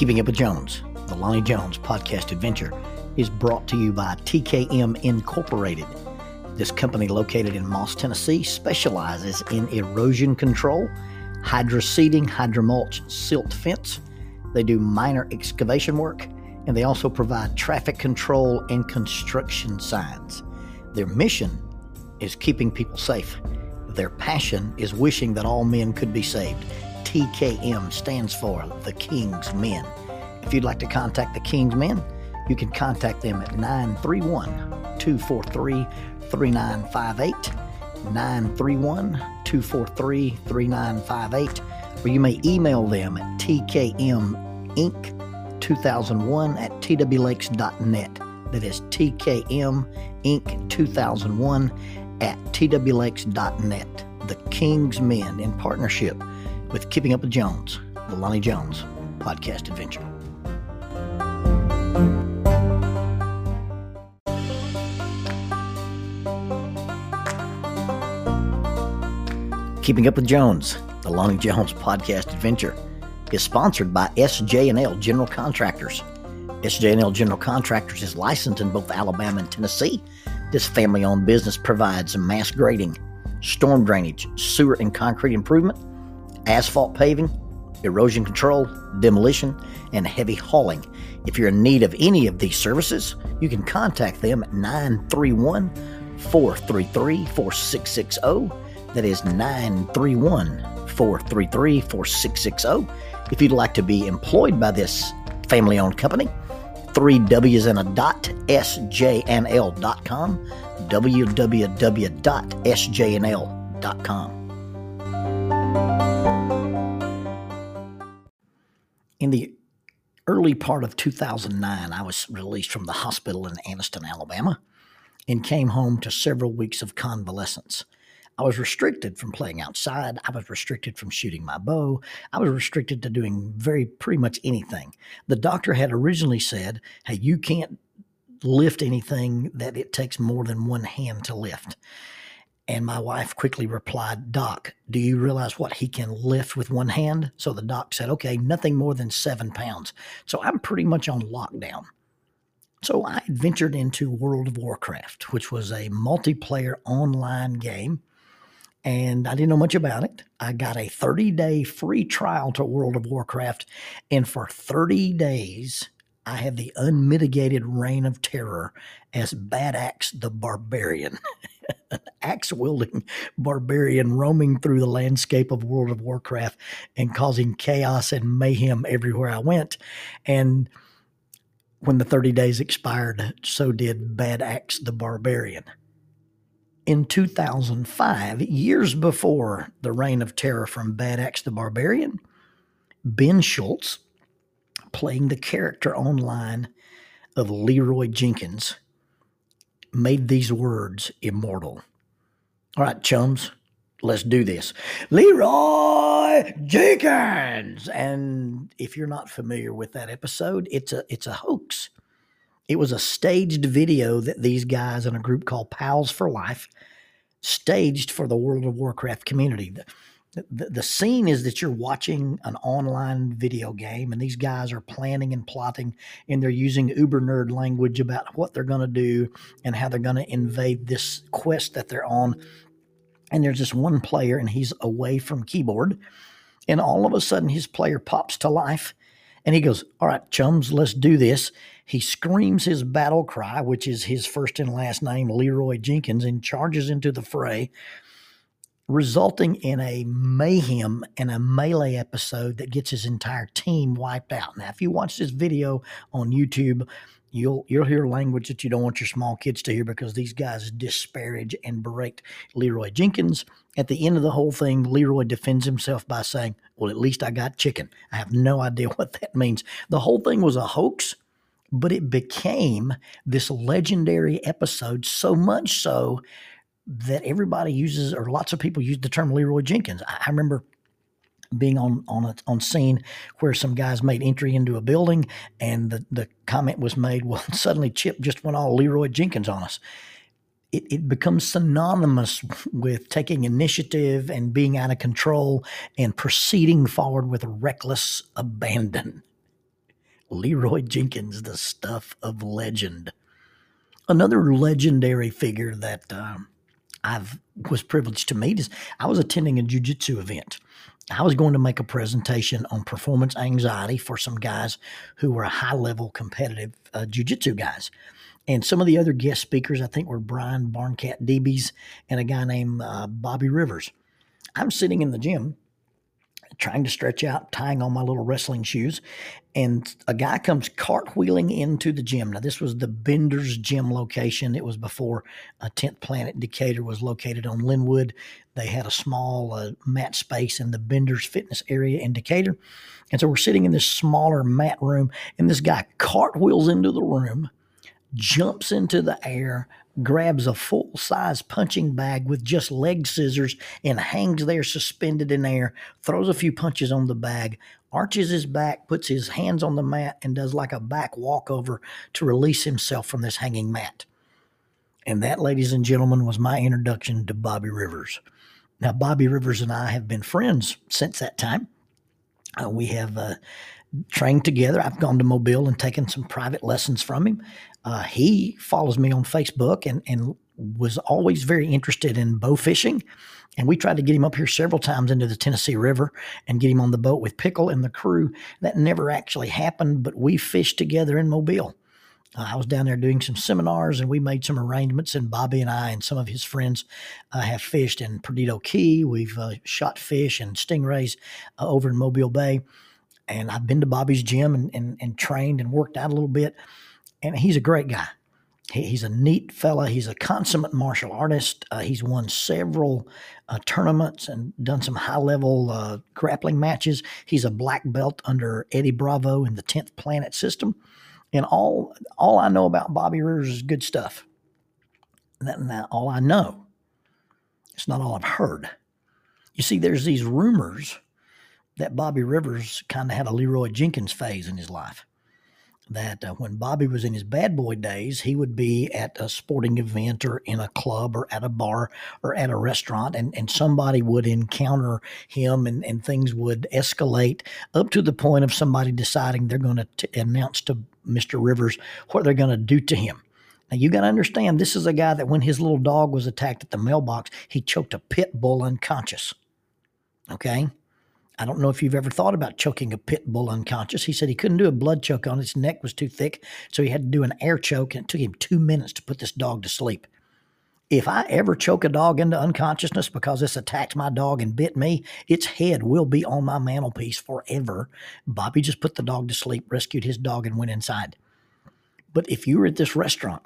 Keeping Up with Jones, the Lonnie Jones podcast adventure, is brought to you by TKM Incorporated. This company, located in Moss, Tennessee, specializes in erosion control, hydro seeding, hydromulch, silt fence. They do minor excavation work, and they also provide traffic control and construction signs. Their mission is keeping people safe. Their passion is wishing that all men could be saved. TKM stands for the King's Men. If you'd like to contact the King's Men, you can contact them at 931 243 3958. 931 243 3958. Or you may email them at tkminc2001 at twlakes.net. That is tkminc2001 at twlakes.net. The King's Men in partnership with Keeping Up with Jones, the Lonnie Jones podcast adventure. Keeping Up with Jones, the Lonnie Jones podcast adventure, is sponsored by SJ&L General Contractors. SJ&L General Contractors is licensed in both Alabama and Tennessee. This family-owned business provides mass grading, storm drainage, sewer and concrete improvement, asphalt paving, erosion control, demolition, and heavy hauling. If you're in need of any of these services, you can contact them at 931 433 4660. That is 931 433 4660. If you'd like to be employed by this family owned company, three W's and a dot, sjnl.com, www.sjnl.com. In the early part of 2009, I was released from the hospital in Anniston, Alabama, and came home to several weeks of convalescence. I was restricted from playing outside. I was restricted from shooting my bow. I was restricted to doing very pretty much anything. The doctor had originally said, Hey, you can't lift anything that it takes more than one hand to lift. And my wife quickly replied, Doc, do you realize what he can lift with one hand? So the doc said, Okay, nothing more than seven pounds. So I'm pretty much on lockdown. So I ventured into World of Warcraft, which was a multiplayer online game and I didn't know much about it. I got a 30 day free trial to World of Warcraft, and for 30 days, I had the unmitigated reign of terror as Bad Axe the Barbarian, an axe wielding barbarian roaming through the landscape of World of Warcraft and causing chaos and mayhem everywhere I went. And when the 30 days expired, so did Bad Axe the Barbarian in 2005, years before the reign of terror from Bad Axe the Barbarian, Ben Schulz, playing the character online of Leroy Jenkins, made these words immortal. All right, chums, let's do this. Leroy Jenkins. And if you're not familiar with that episode, it's a it's a hoax. It was a staged video that these guys in a group called Pals for Life staged for the World of Warcraft community. The, the, the, scene is that you're watching an online video game, and these guys are planning and plotting, and they're using uber nerd language about what they're going to do and how they're going to invade this quest that they're on. And there's this one player, and he's away from keyboard, and all of a sudden his player pops to life, and he goes, All right, chums, let's do this. He screams his battle cry, which is his first and last name, Leroy Jenkins, and charges into the fray, resulting in a mayhem and a melee episode that gets his entire team wiped out. Now, if you watch this video on YouTube, you'll you'll hear language that you don't want your small kids to hear because these guys disparage and berate Leroy Jenkins. At the end of the whole thing, Leroy defends himself by saying, "Well, at least I got chicken." I have no idea what that means. The whole thing was a hoax, but it became this legendary episode so much so that everybody uses or lots of people use the term Leroy Jenkins. I, I remember being on on a, on scene where some guys made entry into a building and the, the comment was made, well, suddenly Chip just went all Leroy Jenkins on us. It, it becomes synonymous with taking initiative and being out of control and proceeding forward with reckless abandon. Leroy Jenkins, the stuff of legend. Another legendary figure that um, I've was privileged to meet is I was attending a jujitsu event. I was going to make a presentation on performance anxiety for some guys who were high level competitive uh, jujitsu guys. And some of the other guest speakers, I think, were Brian Barncat Deebies and a guy named uh, Bobby Rivers. I'm sitting in the gym trying to stretch out, tying on my little wrestling shoes, and a guy comes cartwheeling into the gym. Now, this was the Bender's Gym location. It was before a 10th Planet Decatur was located on Linwood. They had a small uh, mat space in the Bender's Fitness area in Decatur. And so we're sitting in this smaller mat room, and this guy cartwheels into the room, jumps into the air, grabs a full size punching bag with just leg scissors and hangs there suspended in air, throws a few punches on the bag, arches his back, puts his hands on the mat, and does like a back walkover to release himself from this hanging mat. And that, ladies and gentlemen, was my introduction to Bobby Rivers. Now, Bobby Rivers and I have been friends since that time. Uh, we have uh, trained together. I've gone to Mobile and taken some private lessons from him. Uh, he follows me on Facebook and, and was always very interested in bow fishing. And we tried to get him up here several times into the Tennessee River and get him on the boat with Pickle and the crew. That never actually happened, but we fished together in Mobile. Uh, I was down there doing some seminars and we made some arrangements. And Bobby and I and some of his friends uh, have fished in Perdido Key. We've uh, shot fish and stingrays uh, over in Mobile Bay. And I've been to Bobby's gym and, and, and trained and worked out a little bit and he's a great guy. He, he's a neat fella. He's a consummate martial artist. Uh, he's won several uh, tournaments and done some high level uh, grappling matches. He's a black belt under Eddie Bravo in the 10th Planet system. And all, all I know about Bobby Rivers is good stuff. That, that all I know. It's not all I've heard. You see, there's these rumors that Bobby Rivers kind of had a Leroy Jenkins phase in his life that uh, when Bobby was in his bad boy days, he would be at a sporting event or in a club or at a bar or at a restaurant, and, and somebody would encounter him and, and things would escalate up to the point of somebody deciding they're going to announce to Mr. Rivers what they're going to do to him. Now, you got to understand, this is a guy that when his little dog was attacked at the mailbox, he choked a pit bull unconscious. Okay? I don't know if you've ever thought about choking a pit bull unconscious. He said he couldn't do a blood choke on it. His neck was too thick, so he had to do an air choke, and it took him two minutes to put this dog to sleep. If I ever choke a dog into unconsciousness because this attacked my dog and bit me, its head will be on my mantelpiece forever. Bobby just put the dog to sleep, rescued his dog, and went inside. But if you were at this restaurant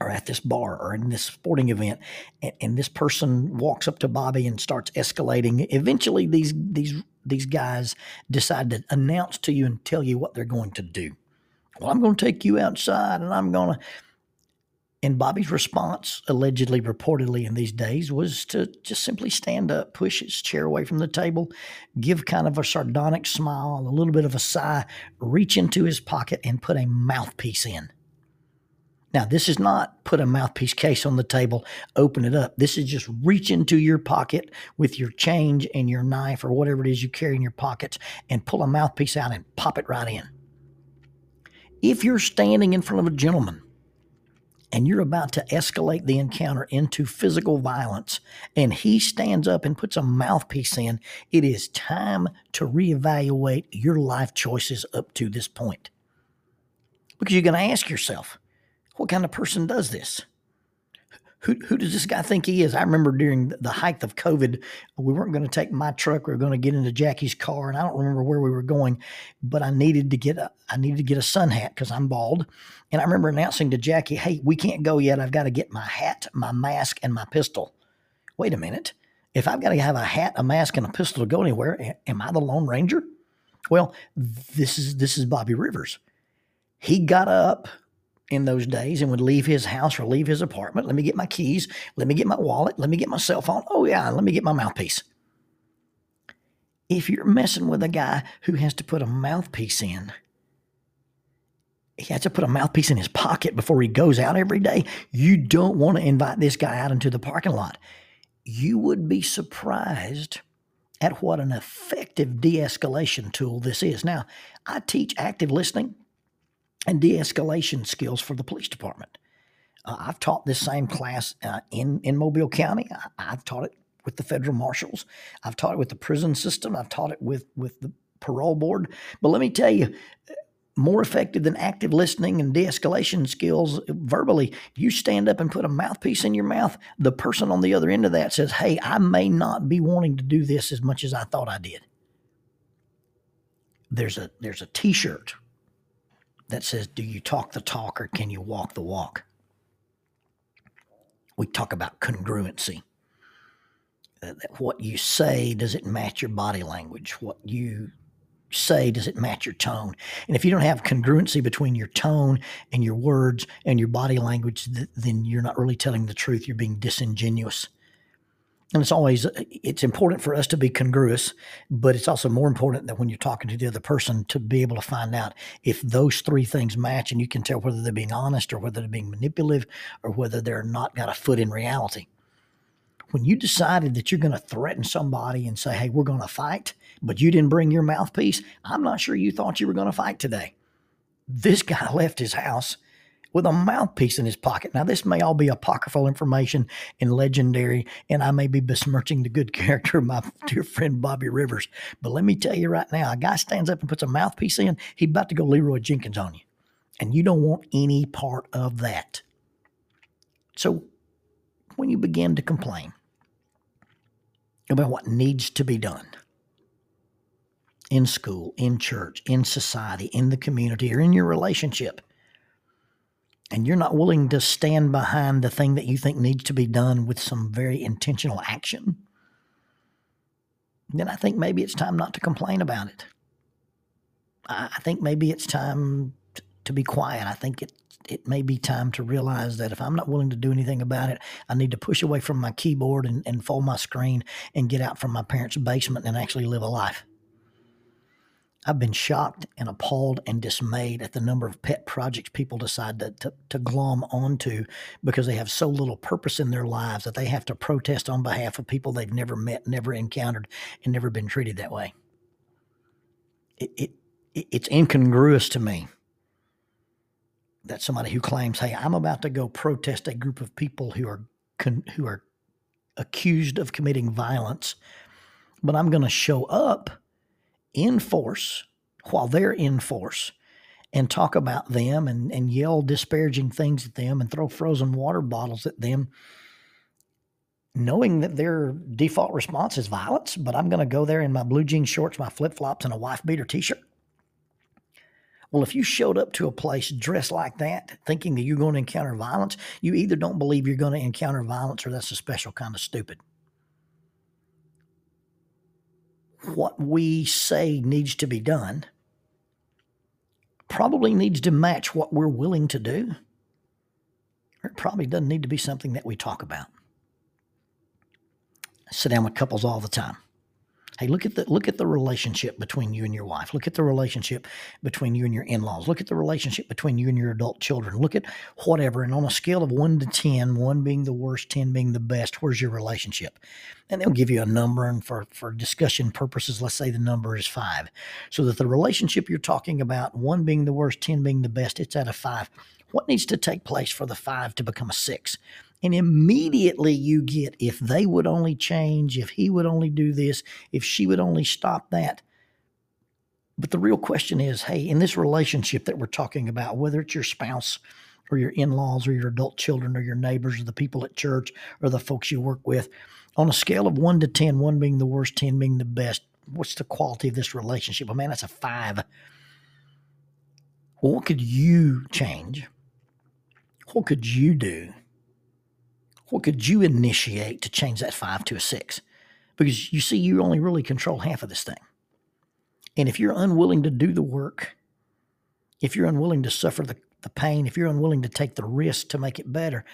or at this bar or in this sporting event and, and, this person walks up to Bobby and starts escalating. Eventually these these these guys decide to announce to you and tell you what they're going to do. Well I'm going to take you outside and I'm going to and Bobby's response allegedly reportedly in these days was to just simply stand up push his chair away from the table give kind of a sardonic smile a little bit of a sigh reach into his pocket and put a mouthpiece in now, this is not put a mouthpiece case on the table, open it up. This is just reach into your pocket with your change and your knife or whatever it is you carry in your pockets and pull a mouthpiece out and pop it right in. If you're standing in front of a gentleman and you're about to escalate the encounter into physical violence, and he stands up and puts a mouthpiece in, it is time to reevaluate your life choices up to this point. Because you're going to ask yourself, what kind of person does this? Who, who does this guy think he is? I remember during the height of COVID, we weren't going to take my truck. We were going to get into Jackie's car, and I don't remember where we were going, but I needed to get a I needed to get a sun hat because I'm bald. And I remember announcing to Jackie, "Hey, we can't go yet. I've got to get my hat, my mask, and my pistol." Wait a minute. If I've got to have a hat, a mask, and a pistol to go anywhere, am I the Lone Ranger? Well, this is this is Bobby Rivers. He got up in those days and would leave his house or leave his apartment. Let me get my keys. Let me get my wallet. Let me get my cell phone. Oh, yeah, let me get my mouthpiece. If you're messing with a guy who has to put a mouthpiece in, he has to put a mouthpiece in his pocket before he goes out every day. You don't want to invite this guy out into the parking lot. You would be surprised at what an effective de escalation tool this is. Now, I teach active listening and de escalation skills for the police department. Uh, I've taught this same class uh, in, in Mobile County. I, have taught it with the federal marshals. I've taught it with the prison system. I've taught it with, with the parole board. But let me tell you, more effective than active listening and de-escalation skills verbally you stand up and put a mouthpiece in your mouth the person on the other end of that says hey i may not be wanting to do this as much as i thought i did there's a there's a t-shirt that says do you talk the talk or can you walk the walk? We talk about congruency. Uh, what you say does it match your body language? What you say does it match your tone? And if you don't have congruency between your tone and your words and your body language th- then you're not really telling the truth. You're being disingenuous and it's always it's important for us to be congruous but it's also more important that when you're talking to the other person to be able to find out if those three things match and you can tell whether they're being honest or whether they're being manipulative or whether they're not got a foot in reality when you decided that you're going to threaten somebody and say, hey, we're going to fight, but you didn't bring your mouthpiece, I'm not sure you thought you were going to fight today. This guy left his house with a mouthpiece in his pocket. Now, this may all be apocryphal information and legendary, and I may be besmirching the good character of my dear friend Bobby Rivers. But let me tell you right now, a guy stands up and puts a mouthpiece in, he's about to go Leroy Jenkins on you. And you don't want any part of that. So when you begin to complain about what needs to be done in school, in church, in society, in the community, or in your relationship, and you're not willing to stand behind the thing that you think needs to be done with some very intentional action, then I think maybe it's time not to complain about it. I think maybe it's time to be quiet. I think it it may be time to realize that if I'm not willing to do anything about it, I need to push away from my keyboard and, and fold my screen and get out from my parents' basement and actually live a life. I've been shocked and appalled and dismayed at the number of pet projects people decide to, to, to, glom onto because they have so little purpose in their lives that they have to protest on behalf of people they've never met, never encountered, and never been treated that way. It, it, it's incongruous to me that somebody who claims, "Hey, I'm about to go protest a group of people who are con- who are accused of committing violence, but I'm going to show up in force while they're in force." And talk about them and, and yell disparaging things at them and throw frozen water bottles at them, knowing that their default response is violence, but I'm going to go there in my blue jean shorts, my flip flops, and a wife beater t shirt well, if you showed up to a place dressed like that, thinking that you're going to encounter violence, you either don't believe you're going to encounter violence or that's a special kind of stupid. What we say needs to be done probably needs to match what we're willing to do. Or it probably doesn't need to be something that we talk about. I sit down with couples all the time. Hey, look at the look at the relationship between you and your wife. Look at the relationship between you and your in-laws. Look at the relationship between you and your adult children. Look at whatever. And on a scale of one to 10, one being the worst, 10 being the best, where's your relationship? And they'll give you a number. And for, for discussion purposes, let's say the number is five. So that the relationship you're talking about, one being the worst, 10 being the best, it's at a five. What needs to take place for the five to become a six? And immediately you get, if they would only change, if he would only do this, if she would only stop that. But the real question is hey, in this relationship that we're talking about, whether it's your spouse or your in laws or your adult children or your neighbors or the people at church or the folks you work with, on a scale of one to 10, one being the worst, 10 being the best, what's the quality of this relationship? Well, man, that's a five. Well, what could you change? What could you do what could you initiate to change that five to a six? Because you see, you only really control half of this thing. And if you're unwilling to do the work, if you're unwilling to suffer the, the pain, if you're unwilling to take the risk to make it better,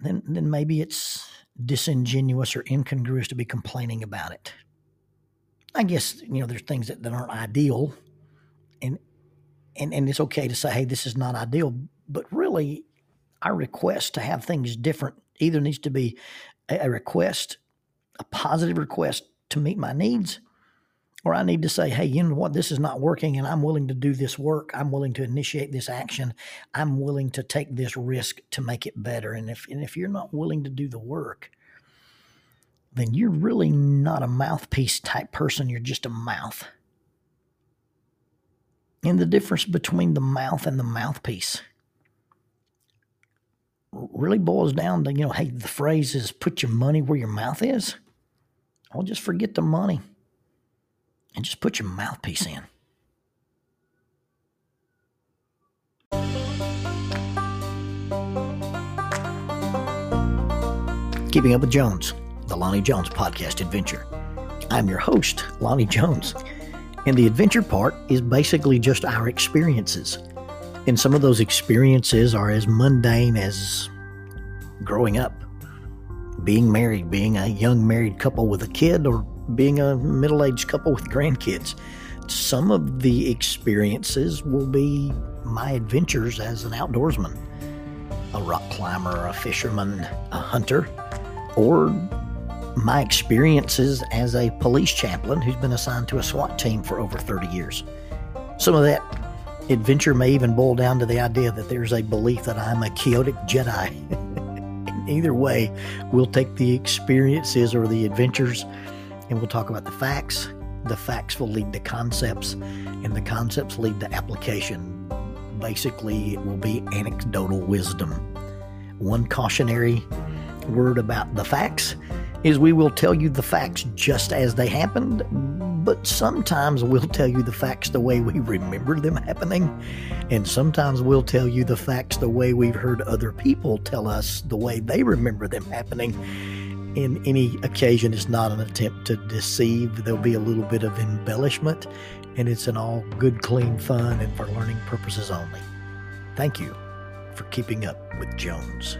then, then maybe it's disingenuous or incongruous to be complaining about it. I guess, you know, there's things that, that aren't ideal and, and, and it's okay to say, hey, this is not ideal. But really, our request to have things different either needs to be a request, a positive request to meet my needs, Or I need to say, hey, you know what? This is not working and I'm willing to do this work. I'm willing to initiate this action. I'm willing to take this risk to make it better. And if, and if you're not willing to do the work, then you're really not a mouthpiece type person. You're just a mouth. And the difference between the mouth and the mouthpiece really boils down to, you know, hey, the phrase is put your money where your mouth is. Well, just forget the money and just put your mouthpiece in. Keeping Up with Jones, the Lonnie Jones podcast adventure. I'm your host, Lonnie Jones, and the adventure part is basically just our experiences. And some of those experiences are as mundane as growing up, being married, being a young married couple with a kid, or being a middle aged couple with grandkids. Some of the experiences will be my adventures as an outdoorsman, a rock climber, a fisherman, a hunter, or my experiences as a police chaplain who's been assigned to a SWAT team for over 30 years. Some of that adventure may even boil down to the idea that there's a belief that I'm a chaotic Jedi. Either way, we'll take the experiences or the adventures and we'll talk about the facts. The facts will lead to concepts, and the concepts lead to application. Basically, it will be anecdotal wisdom. One cautionary word about the facts is we will tell you the facts just as they happened, but sometimes we'll tell you the facts the way we remember them happening, and sometimes we'll tell you the facts the way we've heard other people tell us the way they remember them happening in any occasion it's not an attempt to deceive. There'll be a little bit of embellishment, and it's an all good, clean fun and for learning purposes only. Thank you for keeping up with Jones.